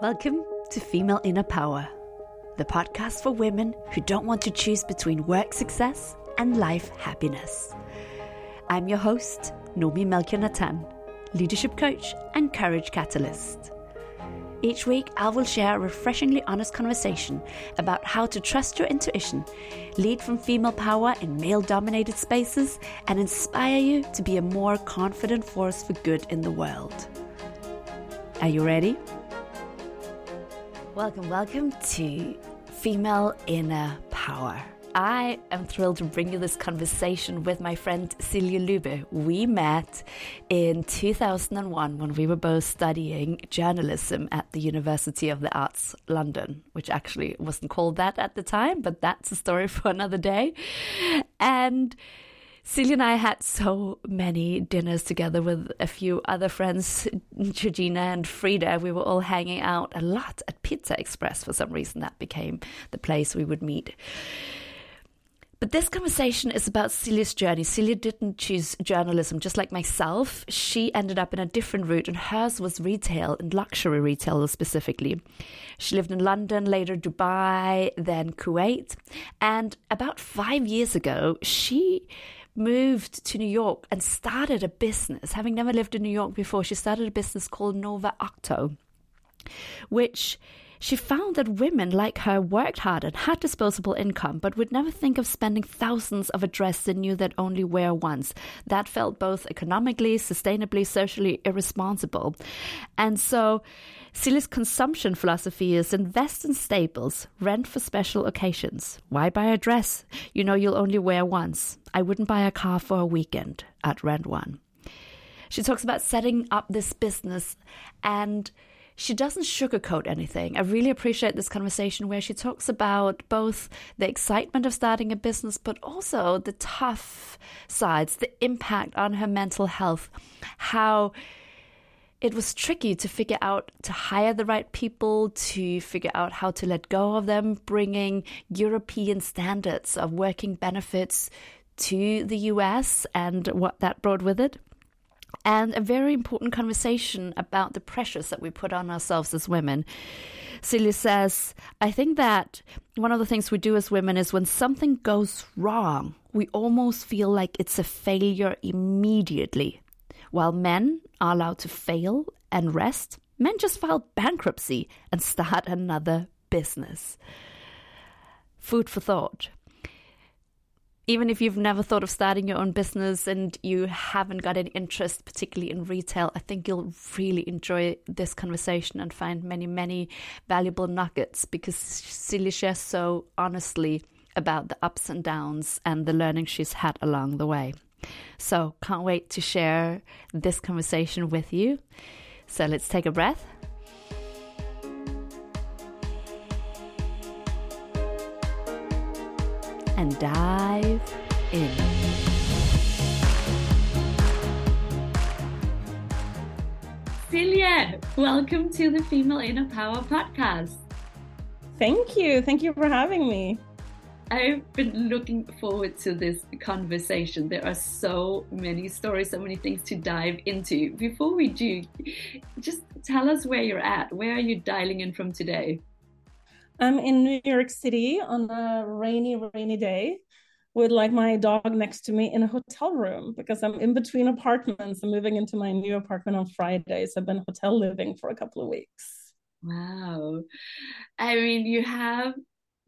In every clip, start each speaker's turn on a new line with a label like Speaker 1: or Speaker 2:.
Speaker 1: Welcome to Female Inner Power, the podcast for women who don't want to choose between work success and life happiness. I'm your host, Noomi Melchior Natan, leadership coach and courage catalyst. Each week, I will share a refreshingly honest conversation about how to trust your intuition, lead from female power in male dominated spaces, and inspire you to be a more confident force for good in the world. Are you ready? Welcome, welcome to Female Inner Power. I am thrilled to bring you this conversation with my friend Silje Lübbe. We met in 2001 when we were both studying journalism at the University of the Arts London, which actually wasn't called that at the time, but that's a story for another day. And Silje and I had so many dinners together with a few other friends, Georgina and Frida. We were all hanging out a lot at Pizza Express for some reason. That became the place we would meet. But this conversation is about Silje's journey. Silje didn't choose journalism, just like myself. She ended up in a different route, and hers was retail and luxury retail specifically. She lived in London, later Dubai, then Kuwait. And about five years ago, she moved to New York and started a business. Having never lived in New York before, she started a business called Nova Octo, which she found that women like her worked hard and had disposable income, but would never think of spending thousands of a dress they knew they'd only wear once. That felt both economically, sustainably, socially irresponsible. And so Silje's consumption philosophy is invest in staples, rent for special occasions. Why buy a dress you know you'll only wear once? I wouldn't buy a car for a weekend. I'd rent one. She talks about setting up this business and she doesn't sugarcoat anything. I really appreciate this conversation where she talks about both the excitement of starting a business, but also the tough sides, the impact on her mental health, how it was tricky to figure out to hire the right people, to figure out how to let go of them, bringing European standards of working benefits to the US and what that brought with it. And a very important conversation about the pressures that we put on ourselves as women. Silje says, I think that one of the things we do as women is when something goes wrong, we almost feel like it's a failure immediately. While men are allowed to fail and rest, men just file bankruptcy and start another business. Food for thought. Even if you've never thought of starting your own business and you haven't got any interest, particularly in retail, I think you'll really enjoy this conversation and find many, many valuable nuggets because Silje shares so honestly about the ups and downs and the learning she's had along the way. So, can't wait to share this conversation with you. So, let's take a breath. And dive in. Silje, welcome to the Female Inner Power podcast.
Speaker 2: Thank you. Thank you for having me.
Speaker 1: I've been looking forward to this conversation. There are so many stories, so many things to dive into. Before we do, just tell us where you're at. Where are you dialing in from today?
Speaker 2: I'm in New York City on a rainy, rainy day with like my dog next to me in a hotel room because I'm in between apartments. I'm moving into my new apartment on Fridays. I've been hotel living for a couple of weeks.
Speaker 1: Wow. I mean, you have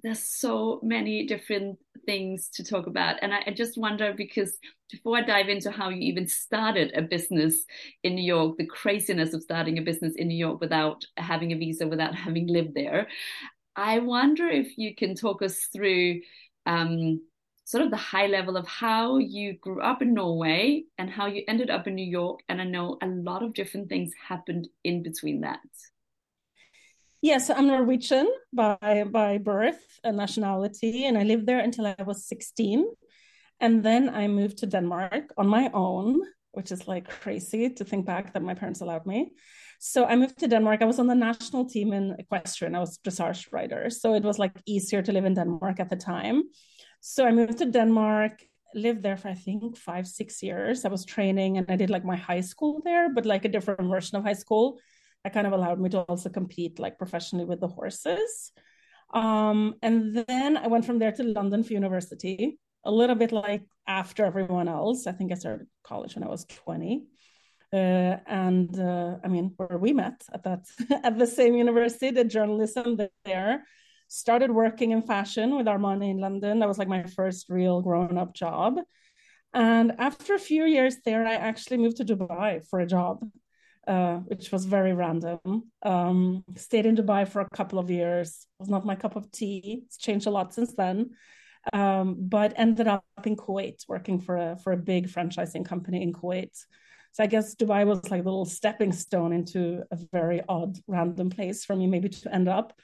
Speaker 1: there's so many different things to talk about. And I, I, just wonder because before I dive into how you even started a business in New York, the craziness of starting a business in New York without having a visa, without having lived there, I wonder if you can talk us through um, sort of the high level of how you grew up in Norway and how you ended up in New York. And I know a lot of different things happened in between that.
Speaker 2: Yes, I'm Norwegian by by birth and nationality, and I lived there until I was 16. And then I moved to Denmark on my own, which is like crazy to think back that my parents allowed me. So I moved to Denmark. I was on the national team in equestrian. I was dressage rider, so it was like easier to live in Denmark at the time. So I moved to Denmark, lived there for I think five, six years. I was training and I did like my high school there, but like a different version of high school. That kind of allowed me to also compete like professionally with the horses. Um, and then I went from there to London for university, a little bit like after everyone else. I think I started college when I was 20. Uh, and uh, I mean, where we met at that at the same university, did journalism there. Started working in fashion with Armani in London. That was like my first real grown-up job. And after a few years there, I actually moved to Dubai for a job, uh, which was very random. Um, stayed in Dubai for a couple of years. It Was not my cup of tea. It's changed a lot since then. Um, but ended up in Kuwait working for a for a big franchising company in Kuwait. So I guess Dubai was like a little stepping stone into a very odd, random place for me, maybe to end up.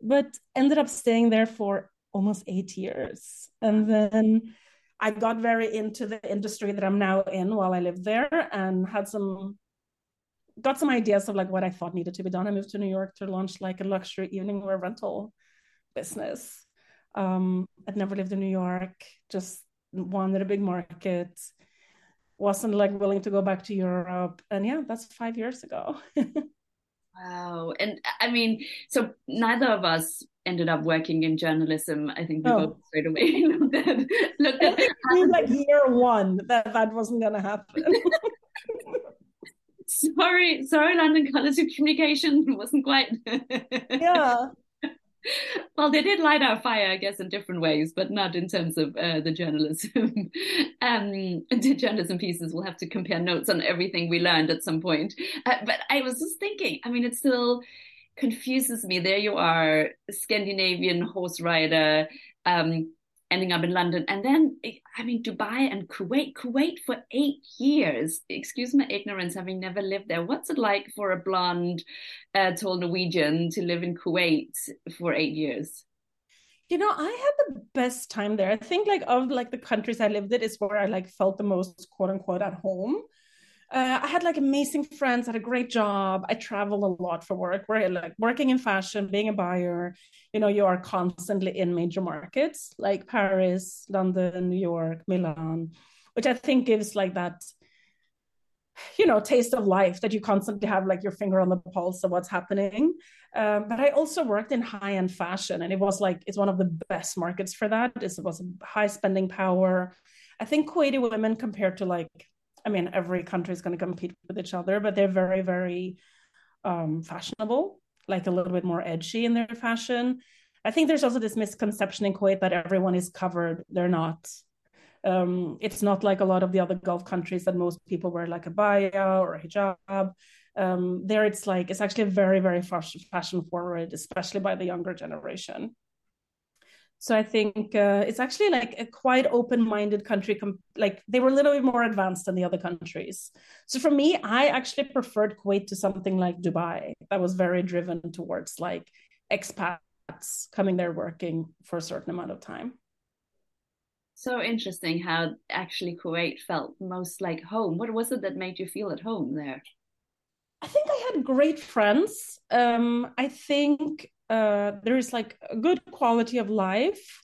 Speaker 2: But ended up staying there for almost eight years. And then I got very into the industry that I'm now in while I lived there and had some got some ideas of like what I thought needed to be done. I moved to New York to launch like a luxury evening wear rental business. Um, I'd never lived in New York, just wanted a big market wasn't like willing to go back to Europe. And yeah, that's five years ago.
Speaker 1: wow. And I mean, so neither of us ended up working in journalism. I think we oh. both straight away looked at looked
Speaker 2: at like year one that that wasn't gonna happen.
Speaker 1: sorry, sorry, London College of Communication wasn't quite
Speaker 2: yeah
Speaker 1: well, they did light our fire, I guess, in different ways, but not in terms of uh, the journalism. um, the journalism pieces, we'll have to compare notes on everything we learned at some point. Uh, but I was just thinking, I mean, it still confuses me. There you are, Scandinavian horse rider, um, ending up in London. And then, I mean, Dubai and Kuwait, Kuwait for eight years. Excuse my ignorance, having never lived there. What's it like for a blonde, uh, tall Norwegian to live in Kuwait for eight years?
Speaker 2: You know, I had the best time there. I think like of like the countries I lived in is where I like felt the most quote unquote at home uh, I had like amazing friends, had a great job. I travel a lot for work. Where like working in fashion, being a buyer, you know, you are constantly in major markets like Paris, London, New York, Milan, which I think gives like that, you know, taste of life that you constantly have like your finger on the pulse of what's happening. Um, but I also worked in high end fashion, and it was like it's one of the best markets for that. It was high spending power. I think Kuwaiti women compared to like I mean, every country is going to compete with each other, but they're very, very um, fashionable, like a little bit more edgy in their fashion. I think there's also this misconception in Kuwait that everyone is covered. They're not. Um, it's not like a lot of the other Gulf countries that most people wear like abaya or a hijab. Um, there, it's like it's actually very, very fashion forward, especially by the younger generation. So I think uh, it's actually like a quite open-minded country. Com- like they were a little bit more advanced than the other countries. So for me, I actually preferred Kuwait to something like Dubai. That was very driven towards like expats coming there working for a certain amount of time.
Speaker 1: So interesting how actually Kuwait felt most like home. What was it that made you feel at home there?
Speaker 2: I think I had great friends. Um, I think uh, there is like a good quality of life.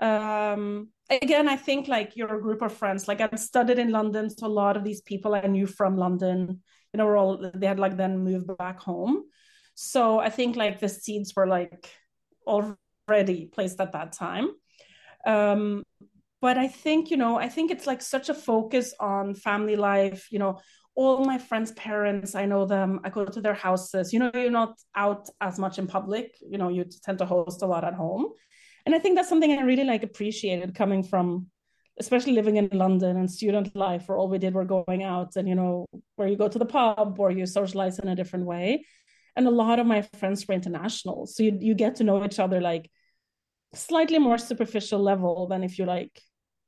Speaker 2: Um, again, I think like your group of friends, like I studied in London, so a lot of these people I knew from London, you know, were all they had like then moved back home. So I think like the seeds were like already placed at that time. Um, but I think, you know, I think it's like such a focus on family life, you know, all my friends' parents, I know them. I go to their houses. You know, you're not out as much in public. You know, you tend to host a lot at home. And I think that's something I really like appreciated coming from, especially living in London and student life, where all we did were going out and, you know, where you go to the pub or you socialize in a different way. And a lot of my friends were international. So you, you get to know each other like slightly more superficial level than if you like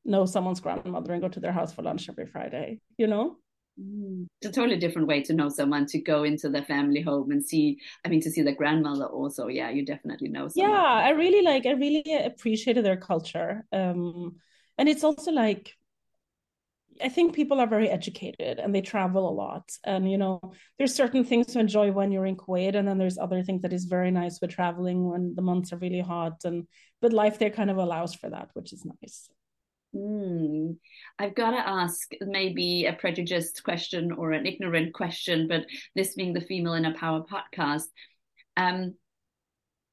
Speaker 2: know someone's grandmother and go to their house for lunch every Friday, you know?
Speaker 1: Mm. It's a totally different way to know someone to go into the family home and see. I mean, to see the grandmother also. Yeah, you definitely know.
Speaker 2: Someone. Yeah, I really like. I really appreciated their culture, um, and it's also like. I think people are very educated and they travel a lot. And you know, there's certain things to enjoy when you're in Kuwait, and then there's other things that is very nice with traveling when the months are really hot. And but life there kind of allows for that, which is nice.
Speaker 1: Mm. I've got to ask maybe a prejudiced question or an ignorant question, but this being the Female Inner Power podcast, um,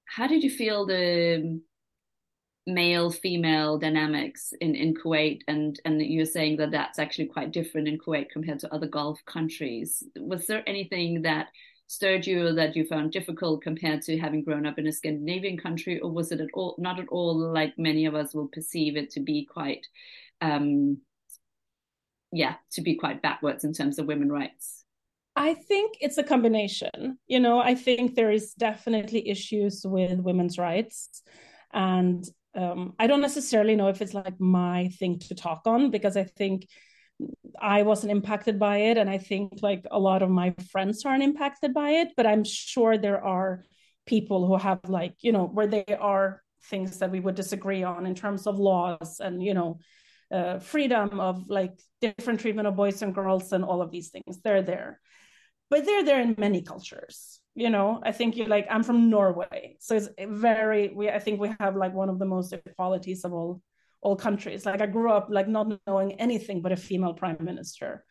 Speaker 1: how did you feel the male female dynamics in in Kuwait and and you're saying that that's actually quite different in Kuwait compared to other Gulf countries was there anything that stirred you or that you found difficult compared to having grown up in a Scandinavian country, or was it at all not at all like many of us will perceive it to be quite, um, yeah, to be quite backwards in terms of women rights?
Speaker 2: I think it's a combination. You know, I think there is definitely issues with women's rights, and um, I don't necessarily know if it's like my thing to talk on because I think I wasn't impacted by it. And I think like a lot of my friends aren't impacted by it, but I'm sure there are people who have like, you know, where they are things that we would disagree on in terms of laws and, you know, uh, freedom of like different treatment of boys and girls and all of these things. They're there. But they're there in many cultures. You know, I think you like, I'm from Norway. So it's very, we, I think we have like one of the most equalities of all all countries. Like I grew up like not knowing anything but a female prime minister.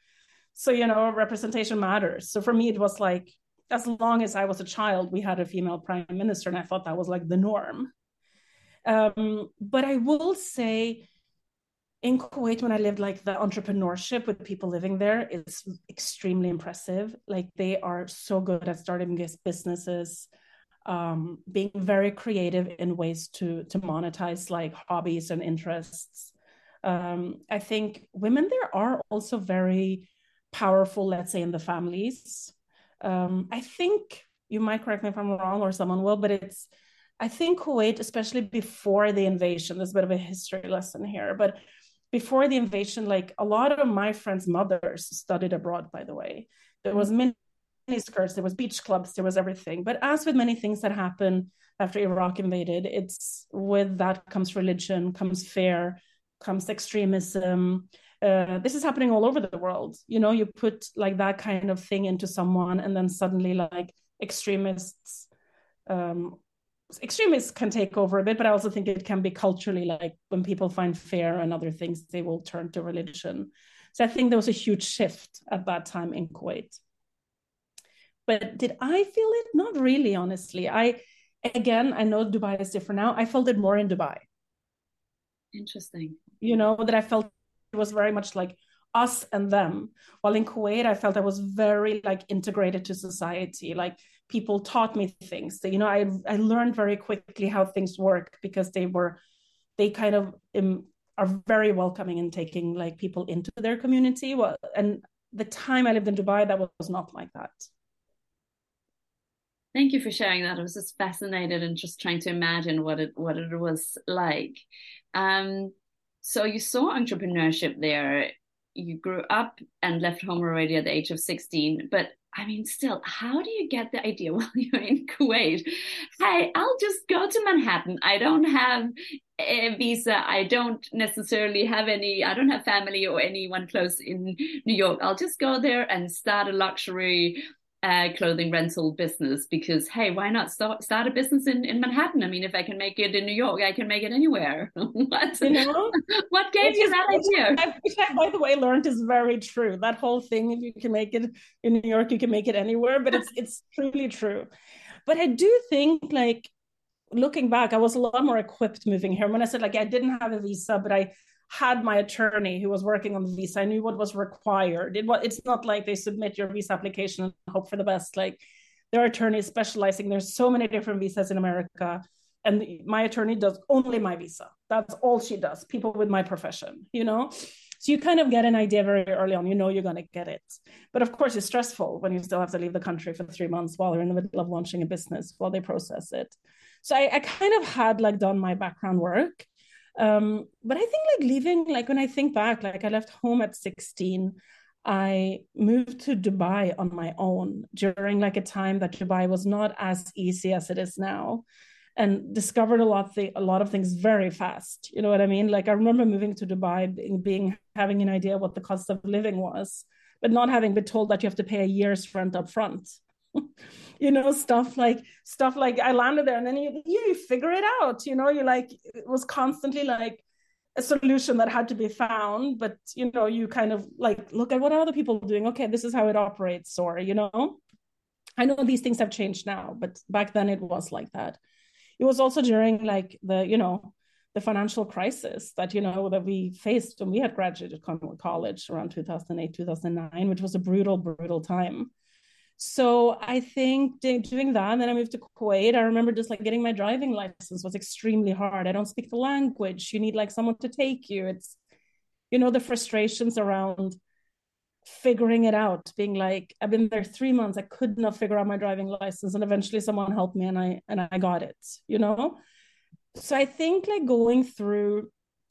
Speaker 2: So you know, representation matters. So for me, it was like as long as I was a child, we had a female prime minister, and I thought that was like the norm. Um, but I will say, in Kuwait, when I lived, like the entrepreneurship with people living there is extremely impressive. Like they are so good at starting businesses um, being very creative in ways to to monetize like hobbies and interests. Um, I think women there are also very powerful, let's say, in the families. Um, I think you might correct me if I'm wrong or someone will, but it's I think Kuwait, especially before the invasion, there's a bit of a history lesson here, but before the invasion, like a lot of my friends' mothers studied abroad, by the way. There was many skirts, there was beach clubs, there was everything. But as with many things that happen after Iraq invaded, it's with that comes religion, comes fear, comes extremism. Uh, this is happening all over the world. You know, you put like that kind of thing into someone, and then suddenly, like extremists, um, extremists can take over a bit. But I also think it can be culturally like when people find fear and other things, they will turn to religion. So I think there was a huge shift at that time in Kuwait. But did I feel it? Not really, honestly. I again, I know Dubai is different now. I felt it more in Dubai.
Speaker 1: Interesting.
Speaker 2: You know, that I felt it was very much like us and them. While in Kuwait, I felt I was very like integrated to society. Like people taught me things. That, you know, I I learned very quickly how things work because they were they kind of um, are very welcoming and taking like people into their community. Well, and the time I lived in Dubai, that was not like that.
Speaker 1: Thank you for sharing that. I was just fascinated and just trying to imagine what it what it was like. Um, so you saw entrepreneurship there. You grew up and left home already at the age of 16, but I mean, still, how do you get the idea while you're in Kuwait? Hey, I'll just go to Manhattan. I don't have a visa. I don't necessarily have any, I don't have family or anyone close in New York. I'll just go there and start a luxury uh, clothing rental business because hey, why not start start a business in, in Manhattan? I mean, if I can make it in New York, I can make it anywhere. what you know? what gave you that idea?
Speaker 2: Which I, by the way, learned is very true. That whole thing, if you can make it in New York, you can make it anywhere. But it's it's truly true. But I do think like looking back, I was a lot more equipped moving here. When I said like I didn't have a visa, but I had my attorney who was working on the visa. I knew what was required. It was it's not like they submit your visa application and hope for the best. Like their are attorneys specializing. There's so many different visas in America. And my attorney does only my visa. That's all she does. People with my profession, you know? So you kind of get an idea very early on, you know you're going to get it. But of course, it's stressful when you still have to leave the country for three months while you're in the middle of launching a business while they process it. So I, I kind of had like done my background work um, but I think like leaving, like when I think back, like I left home at 16. I moved to Dubai on my own during like a time that Dubai was not as easy as it is now and discovered a lot th- a lot of things very fast. You know what I mean? Like I remember moving to Dubai being, being having an idea what the cost of living was, but not having been told that you have to pay a year's rent up front. you know stuff like stuff like i landed there and then you you figure it out you know you like it was constantly like a solution that had to be found but you know you kind of like look at what other people doing? Okay this is how it operates or you know? I know these things have changed now but back then it was like that. It was also during like the you know the financial crisis that you know that we faced when we had graduated college around 2008 2009 which was a brutal brutal time so i think doing that and then i moved to kuwait i remember just like getting my driving license was extremely hard. I don't speak the language. You need like someone to take you. It's you know the frustrations around figuring it out being like i've been there three months i could not figure out my driving license and eventually someone helped me and i and i got it you know? So I think like going through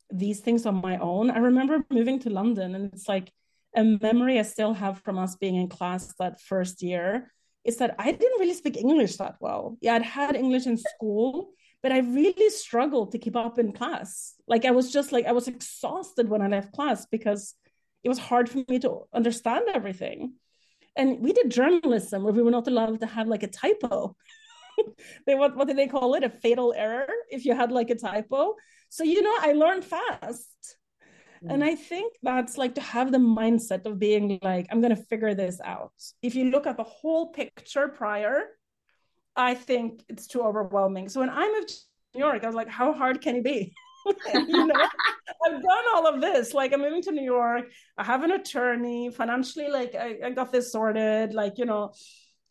Speaker 2: these things on my own, I remember moving to London and it's like a memory I still have from us being in class that first year is that I didn't really speak English that well. Yeah, I'd had English in school, but I really struggled to keep up in class. Like I was just like I was exhausted when I left class because it was hard for me to understand everything. And we did journalism where we were not allowed to have like a typo. they what what did they call it? A fatal error if you had like a typo. So you know, I learned fast. Mm. And I think that's like to have the mindset of being like, I'm going to figure this out. If you look at the whole picture prior, I think it's too overwhelming. So when I moved to New York, I was like, how hard can it be? you know, I've done all of this. Like, I'm moving to New York. I have an attorney. Financially, like, I, I got this sorted. Like, you know,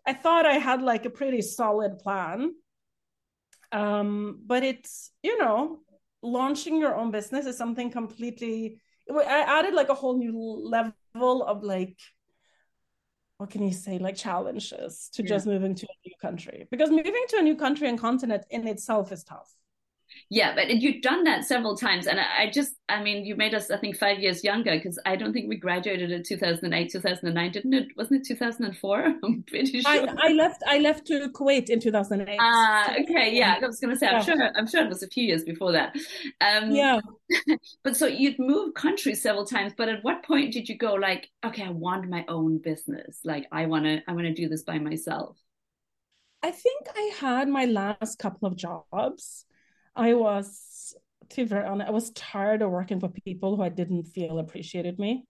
Speaker 2: I thought I had like a pretty solid plan. Um, but it's, you know, launching your own business is something completely, I added like a whole new level of like, what can you say, like challenges to yeah. just moving to a new country. Because moving to a new country and continent in itself is tough
Speaker 3: yeah but you've done that several times and I, I, just i mean you made us i think five years younger because i don't think we graduated in 2008 2009 didn't it? Wasn't it 2004 i'm pretty sure.
Speaker 2: I, I, left i left to kuwait in 2008
Speaker 3: ah uh, okay yeah i was gonna say i'm yeah. sure i'm sure it was a few years before that.
Speaker 2: Um yeah.
Speaker 3: but so you'd moved countries several times but at what point did you go like okay i want my own business. Like i want to i want to do this by myself.
Speaker 2: I think I had my last couple of jobs I was, to be very honest, I was tired of working for people who I didn't feel appreciated me.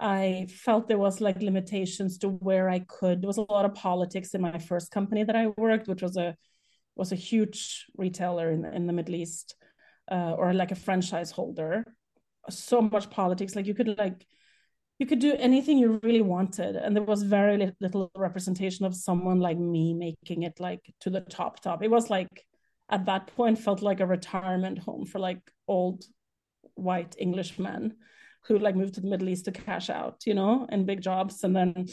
Speaker 2: I felt there was like limitations to where I could. There was a lot of politics in my first company that I worked, which was a was a huge retailer in the, in the Middle East, uh, or like a franchise holder. So much politics, like you could like you could do anything you really wanted, and there was very little representation of someone like me making it like to the top top. It was like at that point felt like a retirement home for like old white English men who like moved to the Middle East to cash out, you know, in big jobs, and then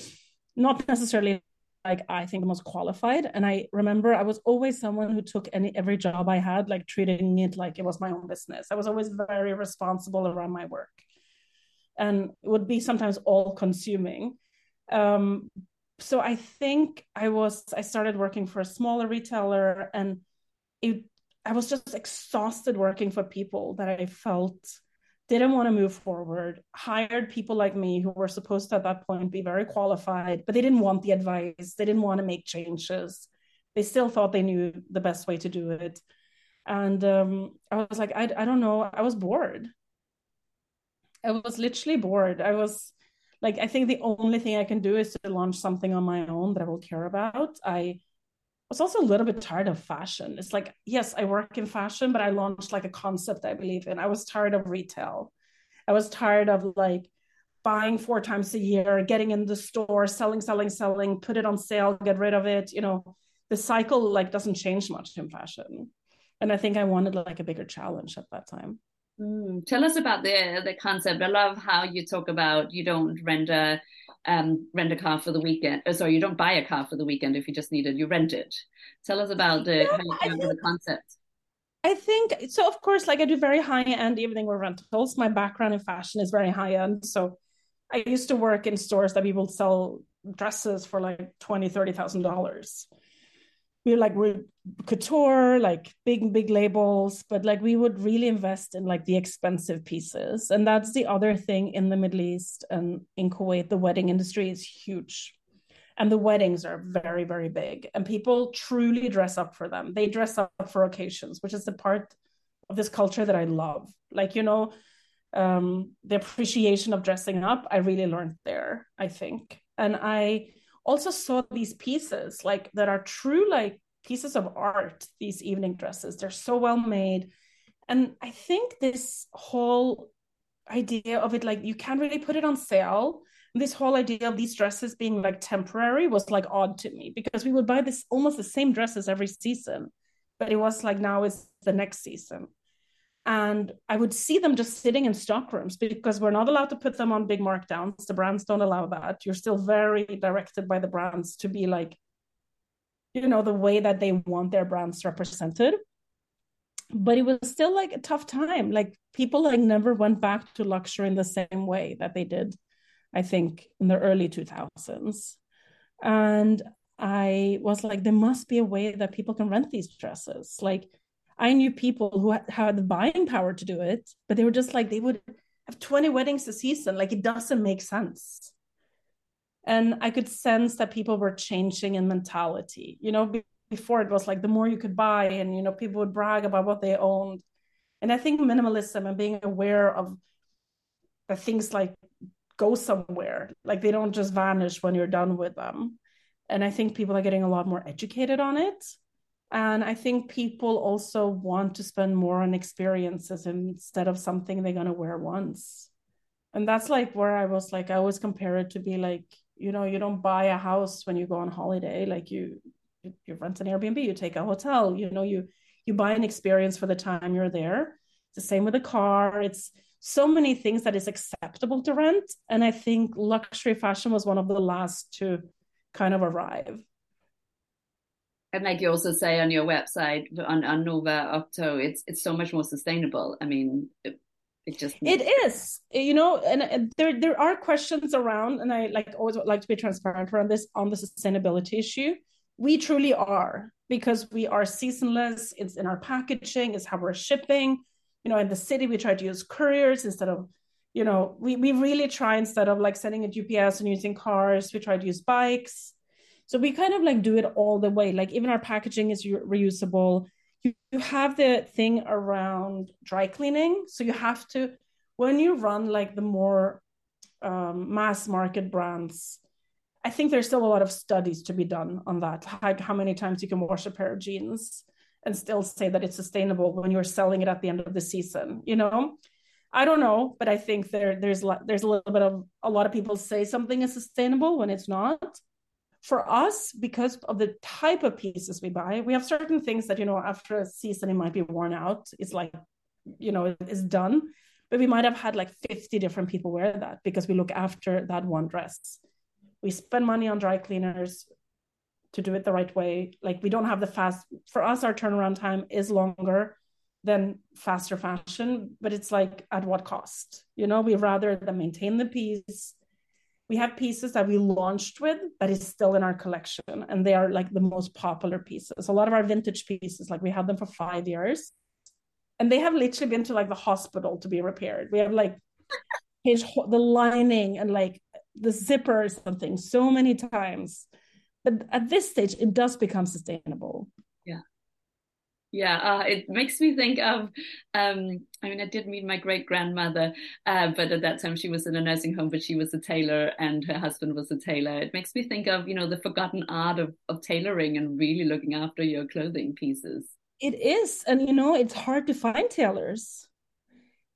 Speaker 2: not necessarily like I think the most qualified. And I remember I was always someone who took any every job I had, like treating it like it was my own business. I was always very responsible around my work, and it would be sometimes all consuming. Um, so I think I was I started working for a smaller retailer and it I was just exhausted working for people that I felt didn't want to move forward, hired people like me who were supposed to at that point be very qualified, but they didn't want the advice. They didn't want to make changes. They still thought they knew the best way to do it. And um, I was like, I, I don't know. I was bored. I was literally bored. I was like, I think the only thing I can do is to launch something on my own that I will care about. I was also a little bit tired of fashion. It's like, yes, I work in fashion, but I launched like a concept I believe in. I was tired of retail. I was tired of like buying four times a year, getting in the store, selling, selling, selling, put it on sale, get rid of it. You know, the cycle like doesn't change much in fashion. And I think I wanted like a bigger challenge at that time.
Speaker 3: Mm. Tell us about the the concept. I love how you talk about you don't render um, rent a car for the weekend. Oh, sorry, you don't buy a car for the weekend if you just need it. You rent it. Tell us about the, yeah, how you came the concept.
Speaker 2: I think so. Of course, like I do very high end evening wear rentals. My background in fashion is very high end, so I used to work in stores that people sell dresses for like twenty, thirty thousand dollars we were like we're couture like big big labels but like we would really invest in like the expensive pieces. And that's the other thing in the middle east and in kuwait. The wedding industry is huge. And the weddings are very very big. And people truly dress up for them. They dress up for occasions which is the part of this culture that I love. Like, you know, um, the appreciation of dressing up, I really learned there, I think. And I also saw these pieces like that are true like pieces of art, these evening dresses. They're so well made. And I think this whole idea of it, like you can't really put it on sale. This whole idea of these dresses being like temporary was like odd to me because we would buy this almost the same dresses every season, but it was like now is the next season and I would see them just sitting in stock rooms because we're not allowed to put them on big markdowns. The brands don't allow that. You're still very directed by the brands to be like, you know, the way that they want their brands represented. But it was still like a tough time. Like people like never went back to luxury in the same way that they did, I think, in the early 2000s. And I was like, there must be a way that people can rent these dresses. Like I knew people who had the buying power to do it, but they were just like, they would have 20 weddings a season. Like it doesn't make sense. And I could sense that people were changing in mentality. You know, before it was like the more you could buy, and, you know, people would brag about what they owned. And I think minimalism and being aware of the things like go somewhere, like they don't just vanish when you're done with them. And I think people are getting a lot more educated on it and I think people also want to spend more on experiences instead of something they're going to wear once. And that's like where I was like, I always compare it to be like, you know, you don't buy a house when you go on holiday. Like you, you rent an Airbnb, you take a hotel, you know, you, you buy an experience for the time you're there. It's the same with a car. It's so many things that is acceptable to rent. And I think luxury fashion was one of the last to kind of arrive
Speaker 3: and like you also say on your website on, on Nova Octo, it's it's so much more sustainable. I mean, it, just
Speaker 2: it is, you know, and, and there there are questions around, and I like always like to be transparent around this on the sustainability issue. We truly are because we are seasonless. It's in our packaging. It's how we're shipping. You know, in the city we try to use couriers instead of you know we, we really try instead of like sending a gps and using cars we try to use bikes so we kind of like do it all the way. Like even our packaging is reusable. You, you have the thing around dry cleaning. So you have to, when you run like the more um, mass market brands, I think there's still a lot of studies to be done on that. Like how many times you can wash a pair of jeans and still say that it's sustainable when you're selling it at the end of the season, you know? I don't know, but I think there there's there's a little bit of a lot of people say something is sustainable when it's not for us because of the type of pieces we buy we have certain things that you know after a season it might be worn out. It's like you know it's done. But we might have had like 50 different people wear that because we look after that one dress. We spend money on dry cleaners to do it the right way. Like we don't have the fast for us our turnaround time is longer than faster fashion but it's like at what cost? You know we rather than maintain the piece we have pieces that we launched with that is still in our collection and they are like the most popular pieces. A lot of our vintage pieces like we had them for five years and they have literally been to like the hospital to be repaired. We have like his the lining and like the zipper or something so many times. But at this stage it does become sustainable
Speaker 3: yeah uh, it makes me think of. Um, I mean, I did meet my great grandmother, uh, but at that time she was in a nursing home, but she was a tailor and her husband was a tailor. It makes me think of you know the forgotten art of of tailoring and really looking after your clothing pieces.
Speaker 2: It is, and you know, it's hard to find tailors.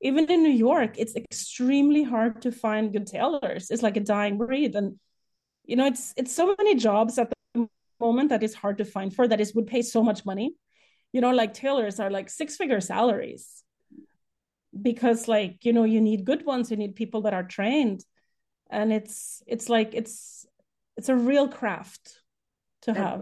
Speaker 2: Even in New York, it's extremely hard to find good tailors. It's like a dying breed, and you know, it's it's so many jobs at the moment that is hard to find for that is would pay so much money you know like tailors are like six figure salaries. Because like you know you need good ones you need people that are trained. And it's it's like it's it's a real craft to have.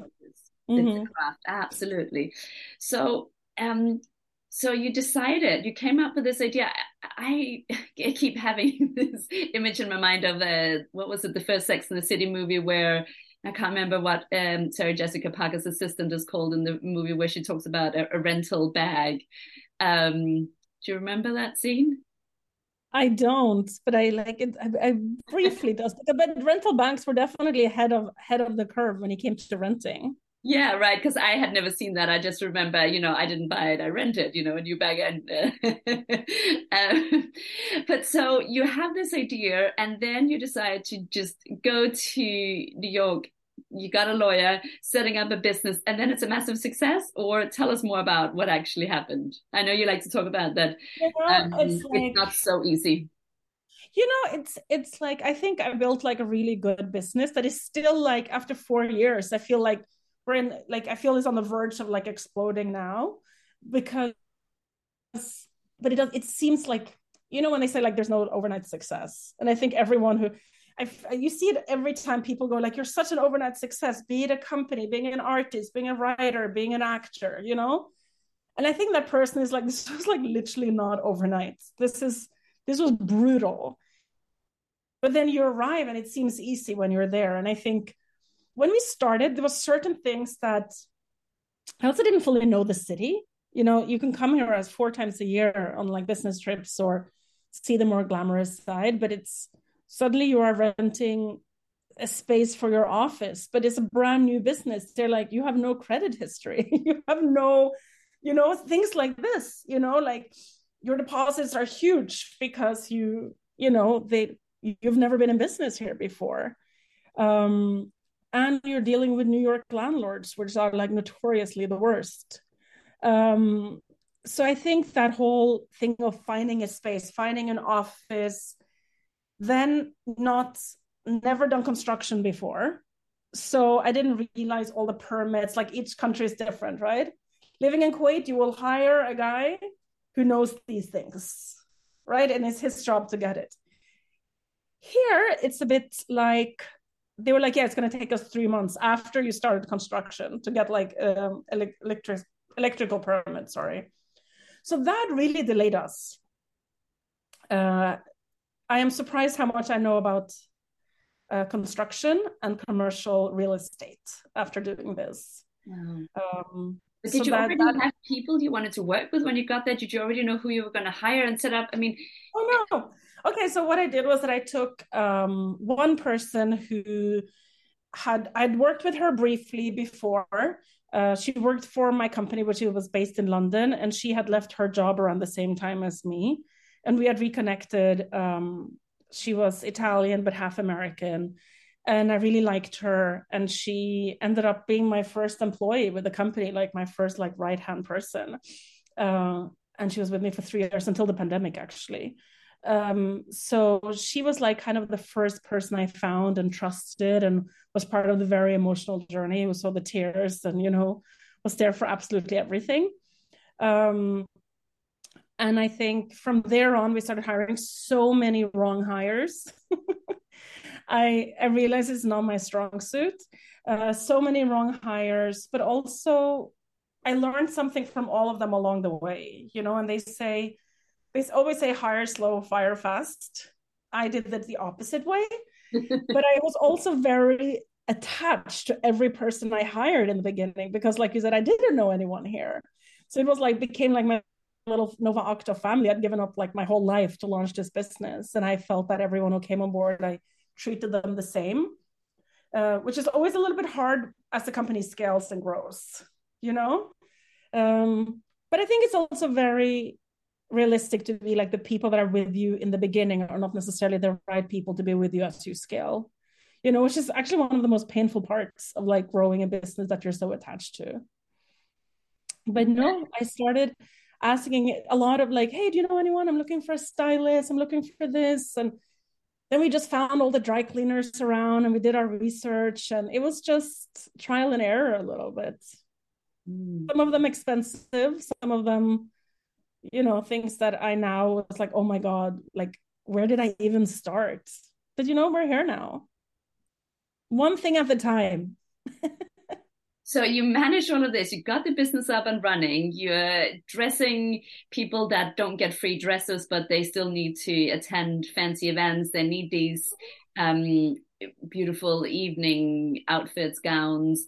Speaker 3: mm-hmm. craft absolutely. So um so you decided you came up with this idea. I, I keep having this image in my mind of the what was it the first sex in the city movie where I can't remember what um, Sarah Jessica Parker's assistant is called in the movie where she talks about a, a rental bag. Um, do you remember that scene?
Speaker 2: I don't, but I like it. I, I briefly does, but rental banks were definitely ahead of ahead of the curve when it came to renting.
Speaker 1: Yeah, right. Because I had never seen that. I just remember, you know, I didn't buy it; I rented, you know, a new bag. And uh, um, but so you have this idea, and then you decide to just go to New York. You got a lawyer, setting up a business, and then it's a massive success. Or tell us more about what actually happened. I know you like to talk about that. um, it's, like, it's not so easy
Speaker 2: you know it's it's like i think i built like a really good business that is still like after four years i feel like we're in like I feel is on the verge of like exploding now because but it does it seems like you know when they say like there's no overnight success and I think everyone who I, you see it every time people go like you're such an overnight success be it a company being an artist being a writer being an actor you know? And I think that person is like this was like literally not overnight. This is this was brutal. But then you arrive and it seems easy when you're there and I think when we started, there was certain things that I also didn't fully know the city. You know, you can come here as four times a year on like business trips or see the more glamorous side, but it's suddenly you are renting a space for your office, but it's a brand new business. They're like, you have no credit history. you have no, you know, things like this, you know, like your deposits are huge because you, you know, they you've never been in business here before. Um, and you're dealing with New York landlords, which are like notoriously the worst. Um, so I think that whole thing of finding a space, finding an office, then not never done construction before. So I didn't realize all the permits, like each country is different, right? Living in Kuwait, you will hire a guy who knows these things, right? And it's his job to get it. Here, it's a bit like they were like, yeah, it's going to take us three months after you started construction to get like um, electric electrical permit. Sorry, so that really delayed us. Uh, I am surprised how much I know about uh, construction and commercial real estate after doing this.
Speaker 1: Um, but did so you already that, have people you wanted to work with when you got there? Did you already know who you were going to hire and set up? I mean,
Speaker 2: oh no, Okay, so what I did was that I took um, one person who had I'd worked with her briefly before. Uh, she worked for my company, which was based in London, and she had left her job around the same time as me, and we had reconnected. Um, she was Italian but half American, and I really liked her. And she ended up being my first employee with the company, like my first like right hand person. Uh, and she was with me for three years until the pandemic, actually um, so she was like kind of the first person I found and trusted and was part of the very emotional journey. We saw the tears and, you know, was there for absolutely everything. Um, and I think from there on, we started hiring so many wrong hires. I, I realize it's not my strong suit. Uh, so many wrong hires, but also I learned something from all of them along the way, you know, and they say, they always say hire slow, fire fast. I did that the opposite way. but I was also very attached to every person I hired in the beginning because, like you said, I didn't know anyone here. So it was like became like my little Nova Octo family. I'd given up like my whole life to launch this business, and I felt that everyone who came on board, I treated them the same, uh, which is always a little bit hard as the company scales and grows, you know. Um, but I think it's also very realistic to be like the people that are with you in the beginning are not necessarily the right people to be with you as you scale you know which is actually one of the most painful parts of like growing a business that you're so attached to. But no i started asking a lot of like hey do you know anyone? I'm looking for a stylist. I'm looking for this. And then we just found all the dry cleaners around and we did our research and it was just trial and error a little bit. Mm. some of them expensive some of them you know things that i now was like oh my god like where did i even start? But you know we're here now. One thing at a time
Speaker 1: so you manage all of this. You got the business up and running. You're dressing people that don't get free dresses but they still need to attend fancy events. They need these um, beautiful evening outfits gowns.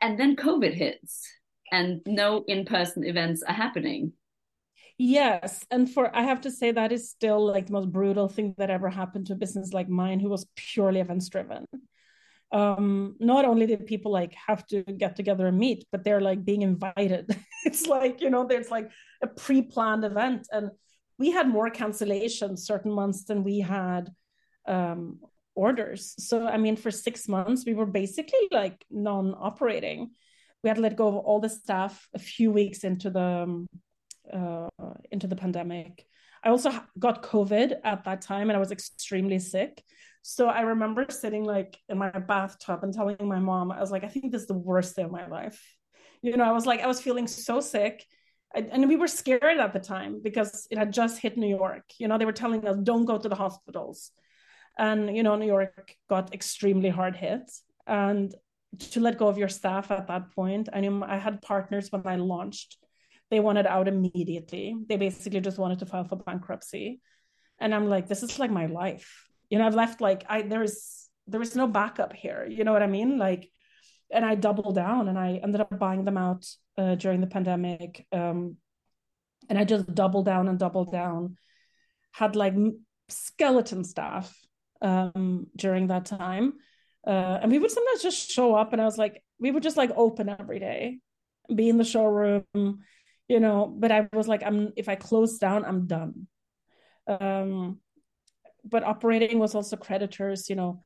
Speaker 1: And then covid hits and no in-person events are happening.
Speaker 2: Yes, and for I have to say that is still like the most brutal thing that ever happened to a business like mine, who was purely events driven. Um, not only did people like have to get together and meet, but they're like being invited. it's like, you know, there's like a pre-planned event. And we had more cancellations certain months than we had um, orders. So I mean, for six months, we were basically like non-operating. We had to let go of all the staff a few weeks into the um, uh, into the pandemic. I also got COVID at that time, and I was extremely sick. So I remember sitting like in my bathtub and telling my mom, I was like, I think this is the worst day of my life. You know, I was like, I was feeling so sick. and we were scared at the time because it had just hit New York. You know, they were telling us, don't go to the hospitals. And, you know, New York got extremely hard hit. And to let go of your staff at that point, I knew I had partners when I launched. They wanted out immediately. They basically just wanted to file for bankruptcy. And I'm like, this is like my life you know i've left like i there is no backup here you know what i mean? Like and i doubled down and i ended up buying them out uh, during the pandemic um, and i just doubled down and doubled down. Had like skeleton staff um, during that time uh, and we would sometimes just show up and i was like we would just like open every day be in the showroom you know but i was like i'm if i close down i'm done. Um but operating was also creditors you know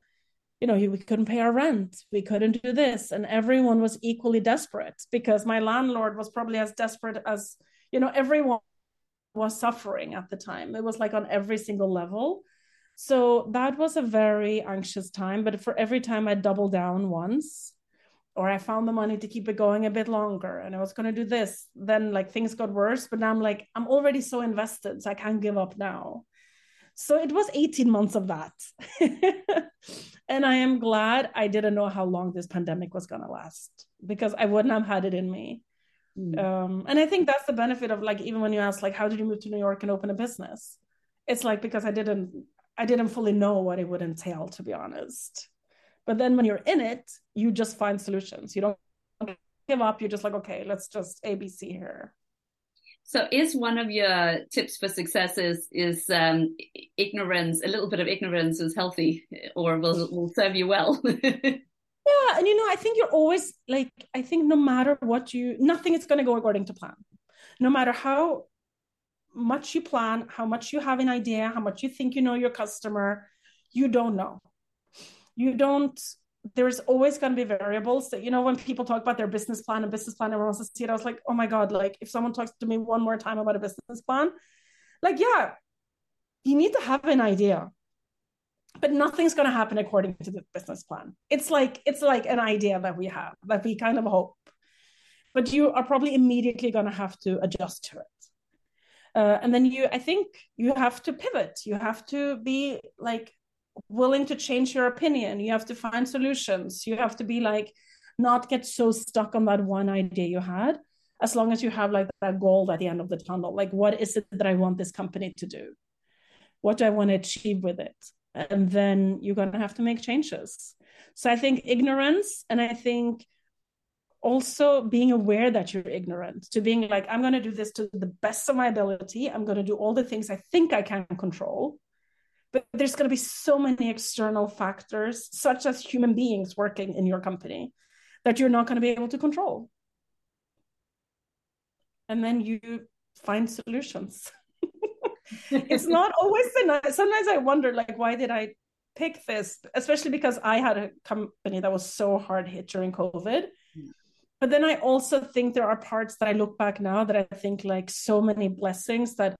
Speaker 2: you know we couldn't pay our rent we couldn't do this and everyone was equally desperate because my landlord was probably as desperate as you know everyone was suffering at the time. It was like on every single level. So that was a very anxious time but for every time i doubled down once or i found the money to keep it going a bit longer and i was going to do this then like things got worse but now i'm like i'm already so invested so i can't give up now so it was 18 months of that. and I am glad I didn't know how long this pandemic was going to last because I wouldn't have had it in me. Mm. Um, and I think that's the benefit of like, even when you ask, like, how did you move to New York and open a business? It's like, because I didn't, I didn't fully know what it would entail, to be honest. But then when you're in it, you just find solutions. You don't give up. You're just like, okay, let's just ABC here.
Speaker 3: So, is one of your tips for success is is um, ignorance? A little bit of ignorance is healthy, or will will serve you well.
Speaker 2: yeah, and you know, I think you're always like, I think no matter what you, nothing is going to go according to plan. No matter how much you plan, how much you have an idea, how much you think you know your customer, you don't know. You don't there's always going to be variables that you know when people talk about their business plan and business plan everyone wants to see it. I was like oh my god like if someone talks to me one more time about a business plan like yeah you need to have an idea. But nothing's going to happen according to the business plan. It's like it's like an idea that we have that we kind of hope. But you are probably immediately going to have to adjust to it. Uh, and then you i think you have to pivot. You have to be like willing to change your opinion. You have to find solutions. You have to be like not get so stuck on that one idea you had as long as you have like that goal at the end of the tunnel. Like what is it that i want this company to do? What do i want to achieve with it? And then you're going to have to make changes. So i think ignorance and i think also being aware that you're ignorant to being like i'm going to do this to the best of my ability. I'm going to do all the things i think i can control but there's going to be so many external factors such as human beings working in your company that you're not going to be able to control. And then you find solutions. It's not always the nice sometimes i wonder like why did i pick this? Especially because i had a company that was so hard hit during covid. Mm. But then i also think there are parts that i look back now that i think like so many blessings that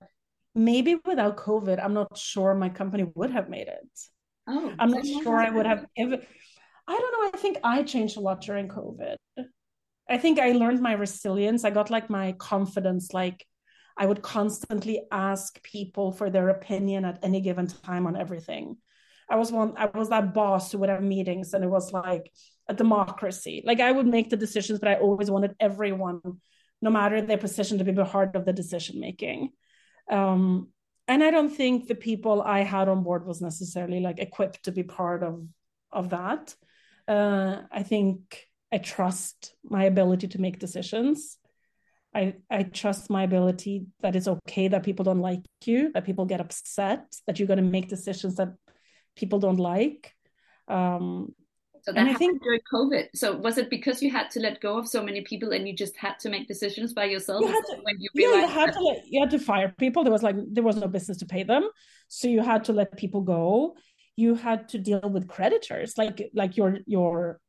Speaker 2: maybe without COVID, I'm not sure my company would have made it. Oh, I'm not sure I would have. If, I don't know. I think I changed a lot during COVID. I think I learned my resilience. I got like my confidence. Like I would constantly ask people for their opinion at any given time on everything. I was one. I was that boss who would have meetings, and it was like a democracy. Like I would make the decisions, but I always wanted everyone, no matter their position, to be a part of the decision making. Um, and I don't think the people I had on board was necessarily like equipped to be part of of that. Uh, I think I trust my ability to make decisions. I I trust my ability that it's okay that people don't like you, that people get upset, that you're going to make decisions that people don't like. Um,
Speaker 1: So that and I think during COVID. So was it because you had to let go of so many people and you just had to make decisions by yourself?
Speaker 2: You to, when you yeah, you had that- to let, you had to fire people. There was like there was no business to pay them, so you had to let people go. You had to deal with creditors, like like your your,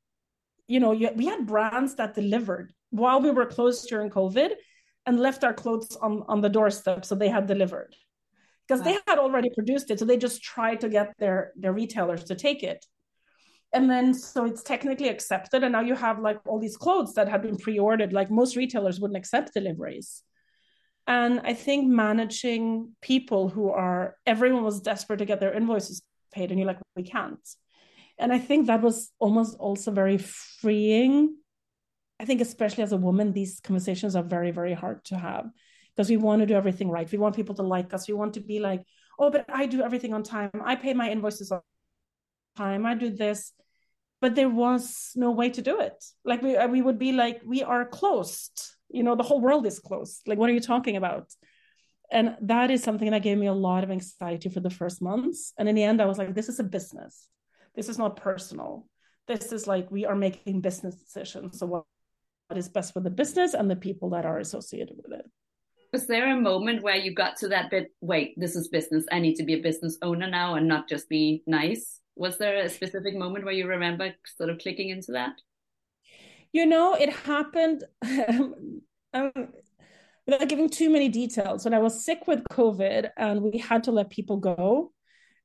Speaker 2: you know, you, we had brands that delivered while we were closed during COVID, and left our clothes on on the doorstep, so they had delivered because wow. they had already produced it. So they just tried to get their their retailers to take it and then so it's technically accepted and now you have like all these clothes that have been pre-ordered like most retailers wouldn't accept deliveries. And i think managing people who are everyone was desperate to get their invoices paid and you're like we can't. And i think that was almost also very freeing. I think especially as a woman these conversations are very very hard to have because we want to do everything right. We want people to like us. We want to be like oh but i do everything on time. I pay my invoices on time i do this but there was no way to do it. Like we we would be like we are closed. You know the whole world is closed. Like what are you talking about? And that is something that gave me a lot of anxiety for the first months. And in the end i was like this is a business. This is not personal. This is like we are making business decisions. So what, what is best for the business and the people that are associated with it.
Speaker 1: Was there a moment where you got to that bit wait this is business. I need to be a business owner now and not just be nice was there a specific moment where you remember sort of clicking into that?
Speaker 2: You know, it happened. um, without giving too many details, when I was sick with COVID and we had to let people go,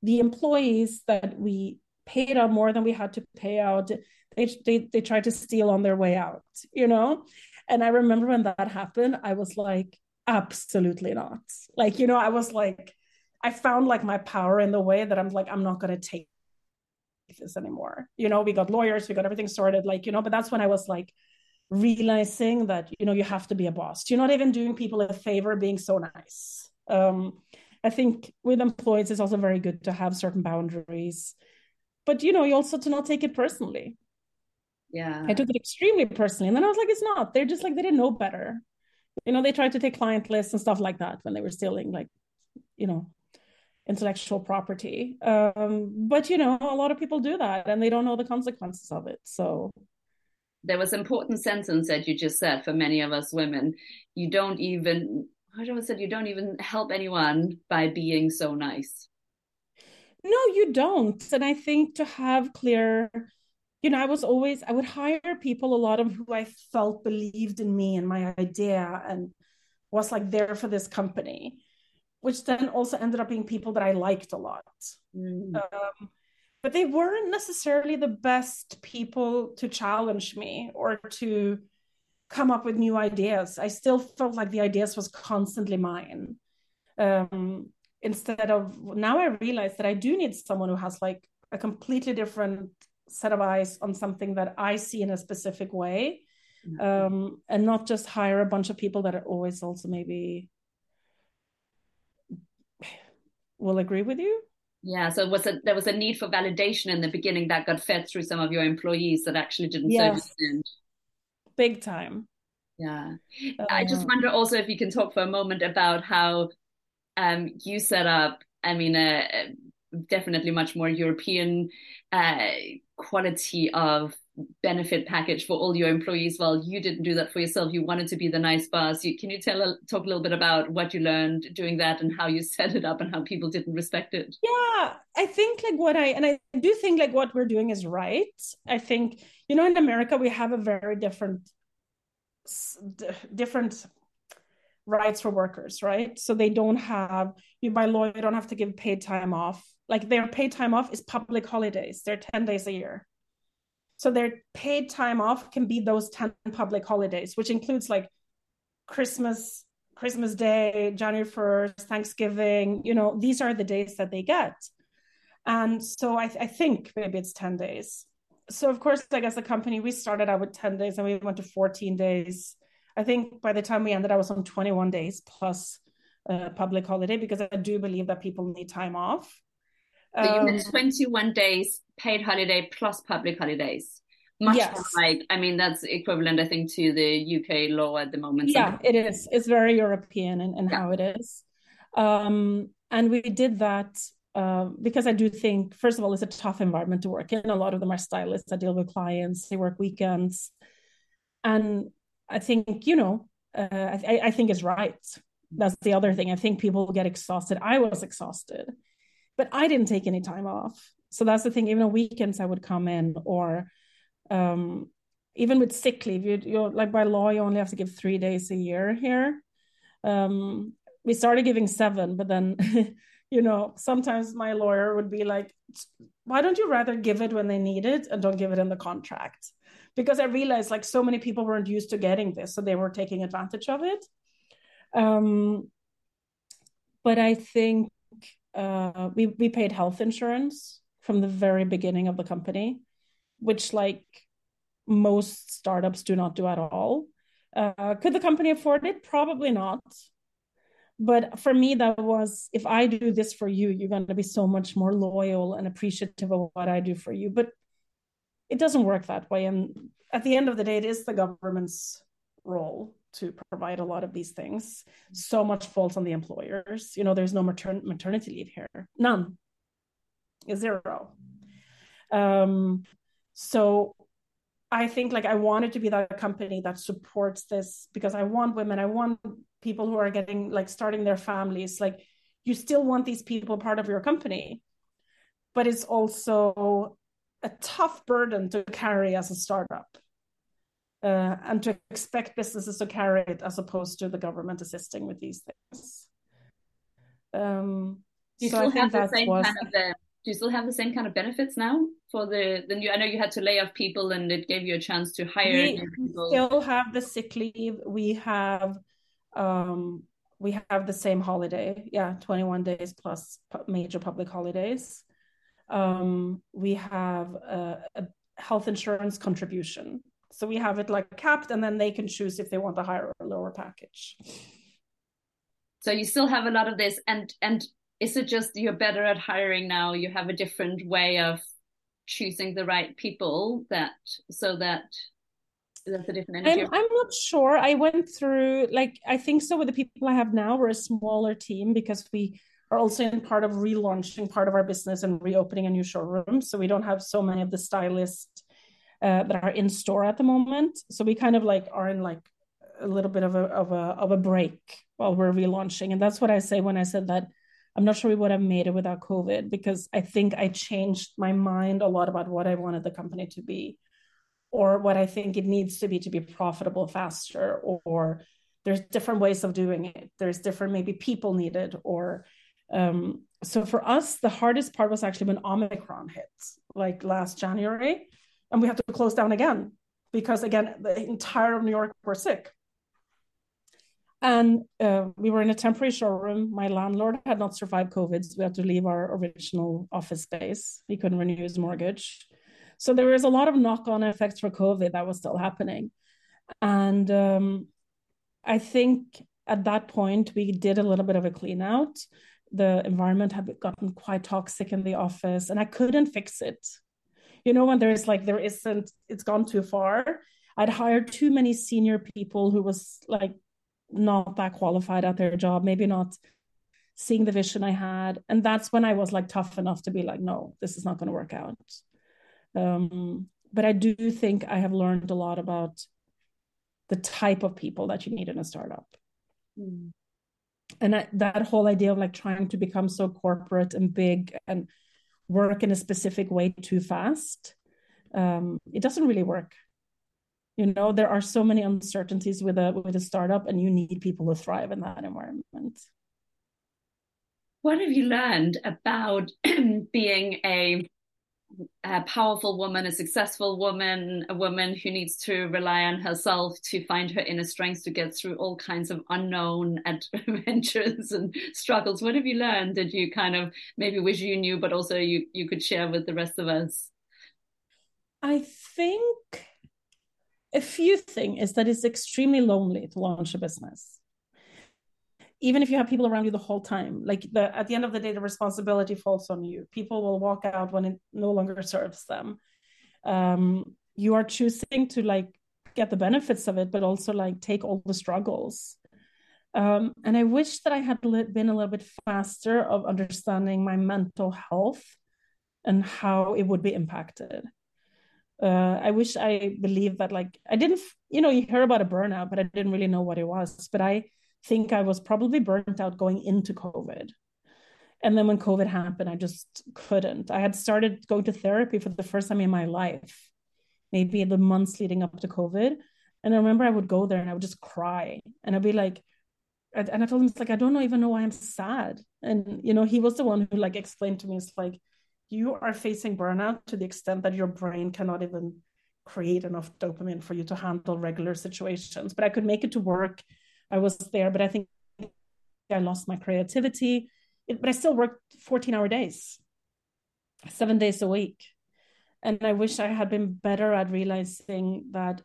Speaker 2: the employees that we paid out more than we had to pay out, they, they, they tried to steal on their way out, you know? And I remember when that happened, I was like, absolutely not. Like, you know, I was like, I found like my power in the way that I'm like, I'm not going to take this anymore. You know, we got lawyers, we got everything sorted, like, you know, but that's when I was like realizing that, you know, you have to be a boss. You're not even doing people a favor being so nice. Um, I think with employees, it's also very good to have certain boundaries. But, you know, you also to not take it personally.
Speaker 1: Yeah.
Speaker 2: I took it extremely personally. And then I was like, it's not. They're just like, they didn't know better. You know, they tried to take client lists and stuff like that when they were stealing, like, you know, intellectual property. Um, but you know, a lot of people do that and they don't know the consequences of it. So
Speaker 1: there was an important sentence that you just said for many of us women. You don't even what I said, you don't even help anyone by being so nice.
Speaker 2: No, you don't. And I think to have clear, you know, I was always I would hire people, a lot of who I felt believed in me and my idea and was like there for this company which then also ended up being people that I liked a lot. Mm. Um, but they weren't necessarily the best people to challenge me or to come up with new ideas. I still felt like the ideas was constantly mine. Um, instead of now, I realize that I do need someone who has like a completely different set of eyes on something that I see in a specific way, mm-hmm. um, and not just hire a bunch of people that are always also maybe will agree with you.
Speaker 1: Yeah, so was a, there was a need for validation in the beginning that got fed through some of your employees that actually didn't yes. understand.
Speaker 2: Big time.
Speaker 1: Yeah. Uh, I just wonder also if you can talk for a moment about how um, you set up, I mean, uh, definitely much more European uh, quality of benefit package for all your employees. Well you didn't do that for yourself. You wanted to be the nice boss. You, can you tell talk a little bit about what you learned doing that and how you set it up and how people didn't respect it?
Speaker 2: Yeah i think like what i and i do think like what we're doing is right. I think you know in america we have a very different different rights for workers right? So they don't have you by law you don't have to give paid time off like their paid time off is public holidays they're 10 days a year so their paid time off can be those 10 public holidays, which includes like Christmas, Christmas Day, January 1st, Thanksgiving, you know, these are the days that they get. And so I, I think maybe it's 10 days. So of course, like as a company, we started out with 10 days and we went to 14 days. I think by the time we ended, I was on 21 days plus a public holiday because I do believe that people need time off.
Speaker 1: So you had um, 21 days paid holiday plus public holidays. Much yes. more like, I mean, that's equivalent, I think, to the UK law at the moment.
Speaker 2: Yeah, it is. It's very European in, in yeah. how it is. Um, and we did that uh, because I do think, first of all, it's a tough environment to work in. A lot of them are stylists that deal with clients, they work weekends. And I think, you know, uh, I, I think it's right. That's the other thing. I think people get exhausted. I was exhausted, but I didn't take any time off. So that's the thing. Even on weekends, I would come in, or um, even with sick leave, you, you're like by law, you only have to give three days a year here. Um, we started giving seven, but then you know, sometimes my lawyer would be like, why don't you rather give it when they need it and don't give it in the contract? Because I realized like so many people weren't used to getting this, so they were taking advantage of it. Um, but I think uh, we we paid health insurance from the very beginning of the company, which like most startups do not do at all. Uh, could the company afford it? Probably not but for me that was if i do this for you you're going to be so much more loyal and appreciative of what i do for you but it doesn't work that way and at the end of the day it is the government's role to provide a lot of these things. So much falls on the employers. You know there's no matern- maternity leave here. None. Zero. Um so I think like I wanted to be that company that supports this because I want women, I want people who are getting like starting their families. Like you still want these people part of your company, but it's also a tough burden to carry as a startup. Uh, and to expect businesses to carry it as opposed to the government assisting with these things. Um,
Speaker 3: you so still have the same was... kind of the do you still have the same kind of benefits now for the the new i know you had to lay off people and it gave you a chance to hire
Speaker 2: we still have the sick leave. We have um we have the same holiday. Yeah 21 days plus major public holidays. Um we have a, a health insurance contribution so we have it like capped and then they can choose if they want a higher or lower package.
Speaker 3: So you still have a lot of this and and is it just you're better at hiring now you have a different way of choosing the right people that so that that's a different energy?
Speaker 2: I'm, I'm not sure. I went through like i think so with the people i have now we're a smaller team because we are also in part of relaunching part of our business and reopening a new showroom. So we don't have so many of the stylists uh, that are in store at the moment. So we kind of like are in like a little bit of a of a of a break while we're relaunching. And that's what i say when i said that I'm not sure we would have made it without COVID because I think I changed my mind a lot about what I wanted the company to be or what I think it needs to be to be profitable faster or, there's different ways of doing it. There's different maybe people needed or um, so for us the hardest part was actually when Omicron hit like last January and we had to close down again because again the entire of New York were sick and uh, we were in a temporary showroom. My landlord had not survived COVID, so we had to leave our original office space. He couldn't renew his mortgage. So there was a lot of knock on effects for COVID that was still happening. And um, I think at that point, we did a little bit of a clean out. The environment had gotten quite toxic in the office, and I couldn't fix it. You know, when there's like, there isn't, it's gone too far. I'd hired too many senior people who was like not that qualified at their job, maybe not seeing the vision I had. And that's when I was like tough enough to be like, no, this is not going to work out. Um, but I do think I have learned a lot about the type of people that you need in a startup. Mm. And I, that whole idea of like trying to become so corporate and big and work in a specific way too fast, um, it doesn't really work. You know there are so many uncertainties with a with a startup and you need people to thrive in that environment.
Speaker 3: What have you learned about being a, a, powerful woman a successful woman a woman who needs to rely on herself to find her inner strength to get through all kinds of unknown adventures and struggles. What have you learned that you kind of maybe wish you knew but also you you could share with the rest of us?
Speaker 2: I think a few things is that it's extremely lonely to launch a business even if you have people around you the whole time like the at the end of the day the responsibility falls on you people will walk out when it no longer serves them um, you are choosing to like get the benefits of it but also like take all the struggles Um, and I wish that I had been a little bit faster of understanding my mental health and how it would be impacted. Uh, I wish I believed that, like, I didn't, you know, you hear about a burnout, but I didn't really know what it was. But I think I was probably burnt out going into COVID. And then when COVID happened, I just couldn't. I had started going to therapy for the first time in my life, maybe the months leading up to COVID. And I remember I would go there and I would just cry. And I'd be like, and I told him, it's like, I don't even know why I'm sad. And, you know, he was the one who like explained to me, it's like, you are facing burnout to the extent that your brain cannot even create enough dopamine for you to handle regular situations. But I could make it to work. I was there, but I think I lost my creativity it, but I still worked 14 hour days, seven days a week. And I wish I had been better at realizing that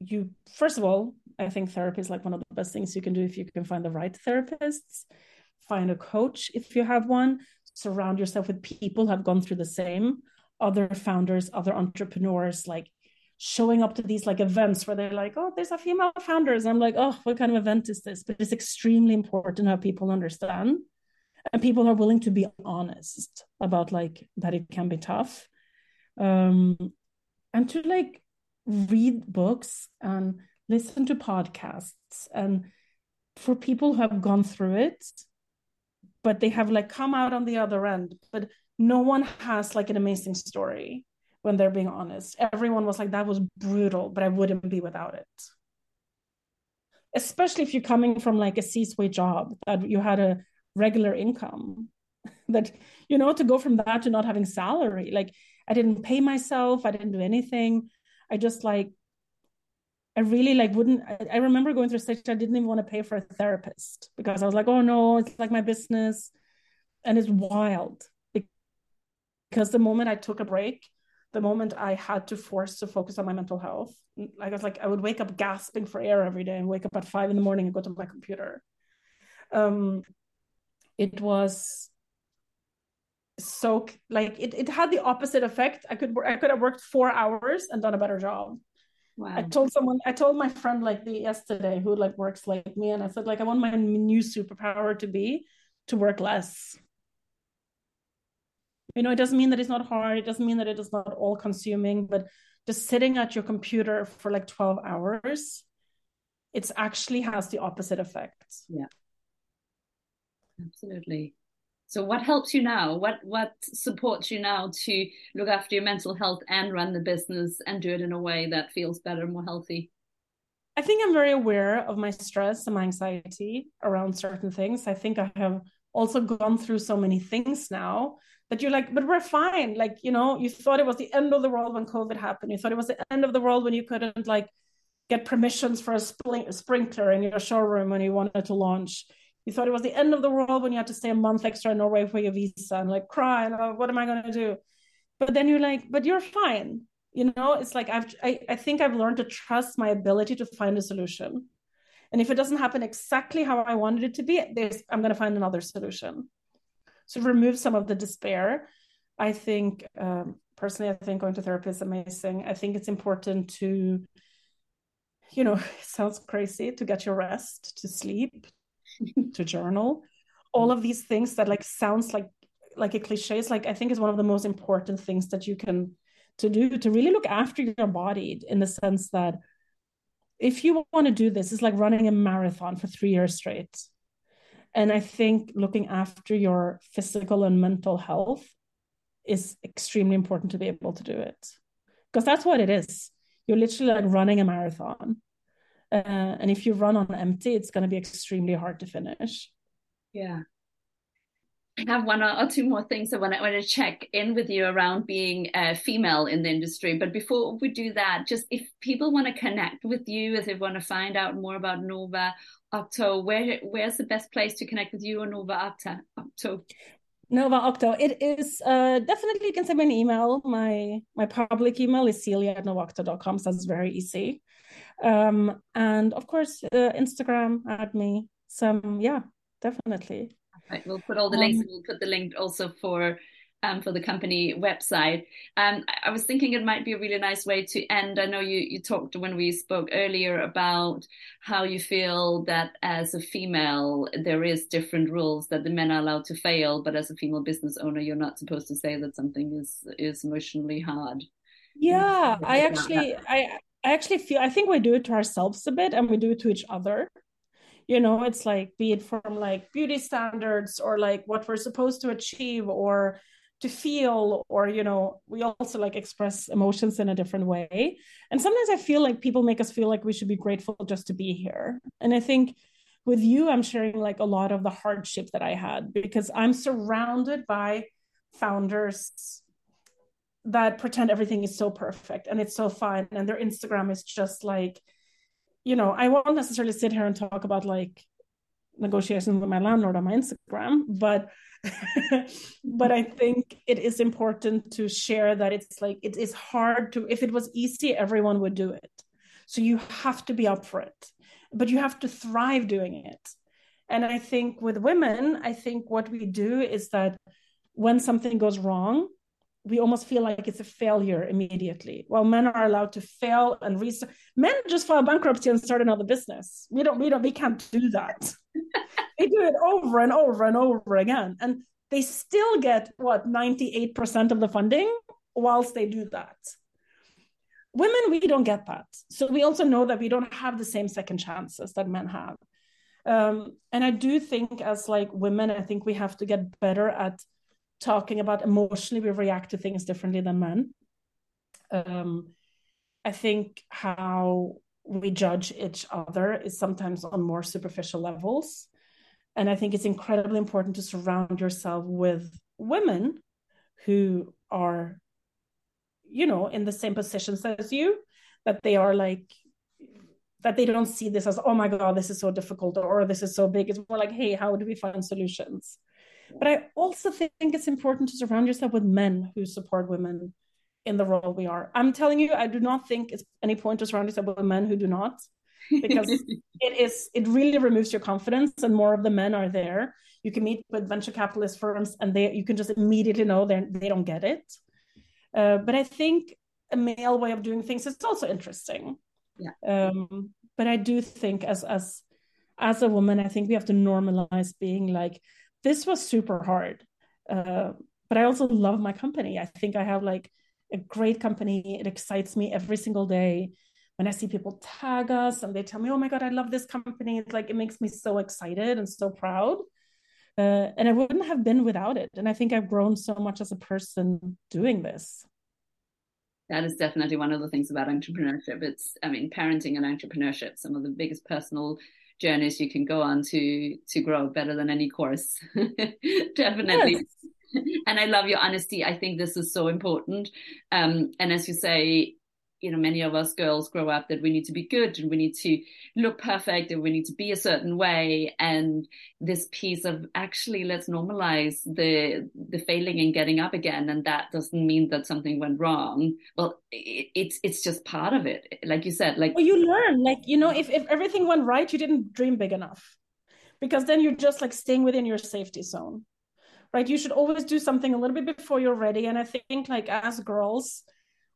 Speaker 2: you, first of all, I think therapy is like one of the best things you can do if you can find the right therapists. Find a coach if you have one. Surround yourself with people who have gone through the same, other founders, other entrepreneurs, like showing up to these like events where they're like, oh, there's a female founders. I'm like, oh, what kind of event is this? But it's extremely important how people understand and people are willing to be honest about like that it can be tough um and to like read books and listen to podcasts and for people who have gone through it but they have like come out on the other end but no one has like an amazing story when they're being honest. Everyone was like that was brutal but i wouldn't be without it. Especially if you're coming from like a c-suite job that you had a regular income that you know to go from that to not having salary like i didn't pay myself i didn't do anything. I just like i really like wouldn't i, I remember going through a stage i didn't even want to pay for a therapist because i was like oh no it's like my business. And it's wild because the moment i took a break the moment i had to force to focus on my mental health like i was like i would wake up gasping for air every day and wake up at five in the morning and go to my computer. Um it was so like it, it had the opposite effect. I could i could have worked four hours and done a better job. Wow. i told someone i told my friend like the yesterday who like works like me and i said like i want my new superpower to be to work less you know it doesn't mean that it's not hard it doesn't mean that it is not all consuming but just sitting at your computer for like 12 hours it's actually has the opposite effect
Speaker 3: yeah Absolutely. So what helps you now? What what supports you now to look after your mental health and run the business and do it in a way that feels better, more healthy?
Speaker 2: I think I'm very aware of my stress and my anxiety around certain things. I think I have also gone through so many things now that you're like, but we're fine. Like, you know, you thought it was the end of the world when COVID happened. You thought it was the end of the world when you couldn't like get permissions for a, sprinkler in your showroom when you wanted to launch you thought it was the end of the world when you had to stay a month extra in Norway for your visa and like cry and oh, what am I going to do? But then you're like, but you're fine. You know, it's like I've I, I think I've learned to trust my ability to find a solution. And if it doesn't happen exactly how I wanted it to be, there's I'm going to find another solution. So remove some of the despair. I think um, personally, I think going to therapy is amazing. I think it's important to, you know, it sounds crazy to get your rest, to sleep, to journal all of these things that like sounds like like a cliche is like i think is one of the most important things that you can to do to really look after your body in the sense that if you want to do this it's like running a marathon for three years straight and i think looking after your physical and mental health is extremely important to be able to do it because that's what it is you're literally like running a marathon uh, and if you run on empty, it's going to be extremely hard to finish.
Speaker 3: Yeah. I have one or two more things I want to, want to check in with you around being a female in the industry. But before we do that, just if people want to connect with you, if they want to find out more about Nova Octo, where where's the best place to connect with you or Nova Octo?
Speaker 2: Nova Octo. It is uh, definitely you can send me an email. My my public email is silje at novaocto.com, so that's very easy. Um, and of course, uh, Instagram, add me. Some, yeah, definitely.
Speaker 3: Right, we'll put all the links. Um, we'll put the link also for
Speaker 1: um, for the company website. Um, I was thinking it might be a really nice way to end. I know you, you talked when we spoke earlier about how you feel that as a female, there is different rules that the men are allowed to fail, but as a female business owner, you're not supposed to say that something is, is emotionally hard.
Speaker 2: Yeah, I actually, I, I actually feel, I think we do it to ourselves a bit and we do it to each other you know it's like be it from like beauty standards or like what we're supposed to achieve or to feel or you know we also like express emotions in a different way. And sometimes i feel like people make us feel like we should be grateful just to be here. And i think with you i'm sharing like a lot of the hardship that i had because i'm surrounded by founders that pretend everything is so perfect and it's so fun and their instagram is just like you know i won't necessarily sit here and talk about like negotiations with my landlord on my instagram but but I think it is important to share that it's like it is hard to if it was easy, everyone would do it. So you have to be up for it, but you have to thrive doing it. And I think with women, I think what we do is that when something goes wrong, we almost feel like it's a failure immediately. While men are allowed to fail and restart, men just file bankruptcy and start another business. We don't, we don't, we can't do that. they do it over and over and over again. And they still get what 98% of the funding whilst they do that. Women, we don't get that. So we also know that we don't have the same second chances that men have. Um, and I do think, as like women, I think we have to get better at talking about emotionally we react to things differently than men. Um, I think how we judge each other is sometimes on more superficial levels. And I think it's incredibly important to surround yourself with women who are, you know, in the same positions as you, that they are like, that they don't see this as, oh my God, this is so difficult or this is so big. It's more like, hey, how do we find solutions? But I also think it's important to surround yourself with men who support women in the role we are. I'm telling you, I do not think it's any point to surround yourself with men who do not, because it is it really removes your confidence, and more of the men are there. You can meet with venture capitalist firms, and they you can just immediately know they they don't get it. Uh, but I think a male way of doing things is also interesting.
Speaker 1: Yeah.
Speaker 2: Um, but I do think as as as a woman, I think we have to normalize being like this was super hard. Uh, but I also love my company. I think I have like a great company. It excites me every single day when I see people tag us and they tell me, "Oh my god, I love this company." It's like it makes me so excited and so proud. Uh, and I wouldn't have been without it. And I think I've grown so much as a person doing this.
Speaker 1: That is definitely one of the things about entrepreneurship. It's, I mean, parenting and entrepreneurship, some of the biggest personal journeys you can go on to to grow better than any course. Definitely. Yes. and i love your honesty. I think this is so important. Um, and as you say you know many of us girls grow up that we need to be good and we need to look perfect and we need to be a certain way. And this piece of actually let's normalize the the failing and getting up again. And that doesn't mean that something went wrong. Well it, it's it's just part of it. Like you said like
Speaker 2: well you learn like you know if, if everything went right you didn't dream big enough. Because then you're just like staying within your safety zone right? You should always do something a little bit before you're ready. And i think like as girls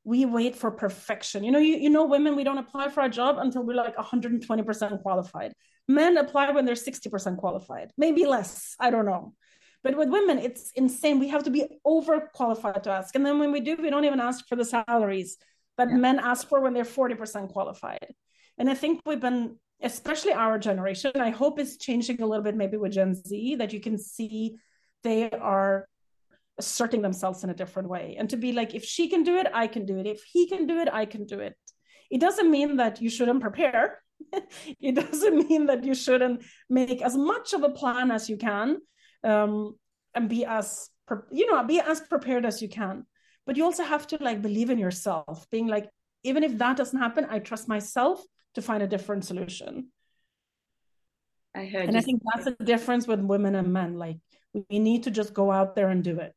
Speaker 2: we wait for perfection. You know, you, you know, women, we don't apply for a job until we're like 120% qualified. Men apply when they're 60% qualified, maybe less. I don't know. But with women, it's insane. We have to be overqualified to ask. And then when we do, we don't even ask for the salaries that yeah. men ask for when they're 40% qualified. And I think we've been, especially our generation, I hope it's changing a little bit maybe with Gen Z, that you can see they are asserting themselves in a different way. And to be like if she can do it i can do it. If he can do it i can do it. It doesn't mean that you shouldn't prepare. It doesn't mean that you shouldn't make as much of a plan as you can um, and be as you know be as prepared as you can. But you also have to like believe in yourself being like even if that doesn't happen i trust myself to find a different solution.
Speaker 1: I heard
Speaker 2: and i think that's the difference with women and men like we need to just go out there and do it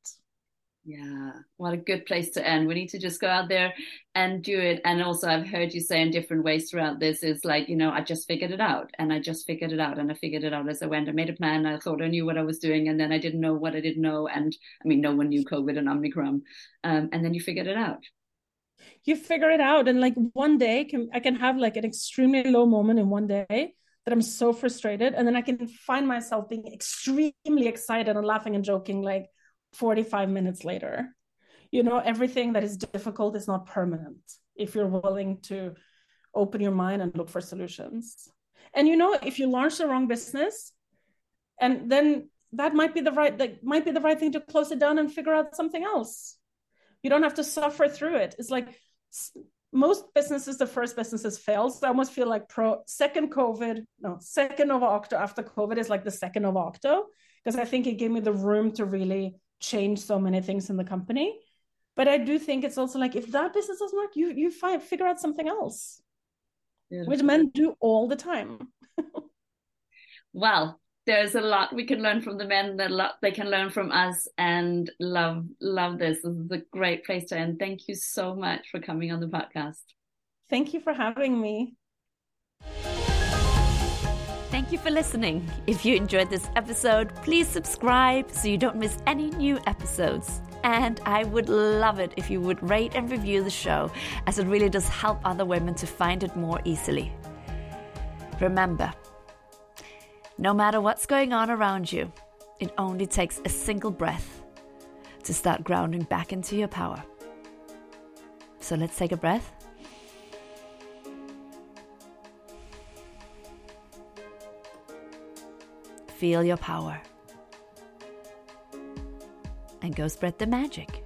Speaker 3: Yeah, what a good place to end. We need to just go out there and do it. And also, I've heard you say in different ways throughout this is like, you know, I just figured it out and I just figured it out and I figured it out as I went. I made a plan. I thought I knew what I was doing and then I didn't know what I didn't know. And I mean, no one knew COVID and Omicron. Um, and then you figured it out.
Speaker 2: You figure it out. And like one day, can, I can have like an extremely low moment in one day that I'm so frustrated. And then I can find myself being extremely excited and laughing and joking like, 45 minutes later. You know, everything that is difficult is not permanent if you're willing to open your mind and look for solutions. And you know, if you launch the wrong business, and then that might be the right that might be the right thing to close it down and figure out something else. You don't have to suffer through it. It's like most businesses, the first businesses fail. So I almost feel like pro second COVID, no, second Nova Octo after COVID is like the second Nova Octo because I think it gave me the room to really change so many things in the company but i do think it's also like if that business doesn't work you you find figure out something else Beautiful. which men do all the time
Speaker 3: well there's a lot we can learn from the men that lot they can learn from us and love love this this is a great place to end thank you so much for coming on the podcast
Speaker 2: thank you for having me
Speaker 1: Thank you for listening. If you enjoyed this episode, please subscribe so you don't miss any new episodes. And I would love it if you would rate and review the show, as it really does help other women to find it more easily. Remember, no matter what's going on around you, it only takes a single breath to start grounding back into your power. So let's take a breath. Feel your power. And go spread the magic.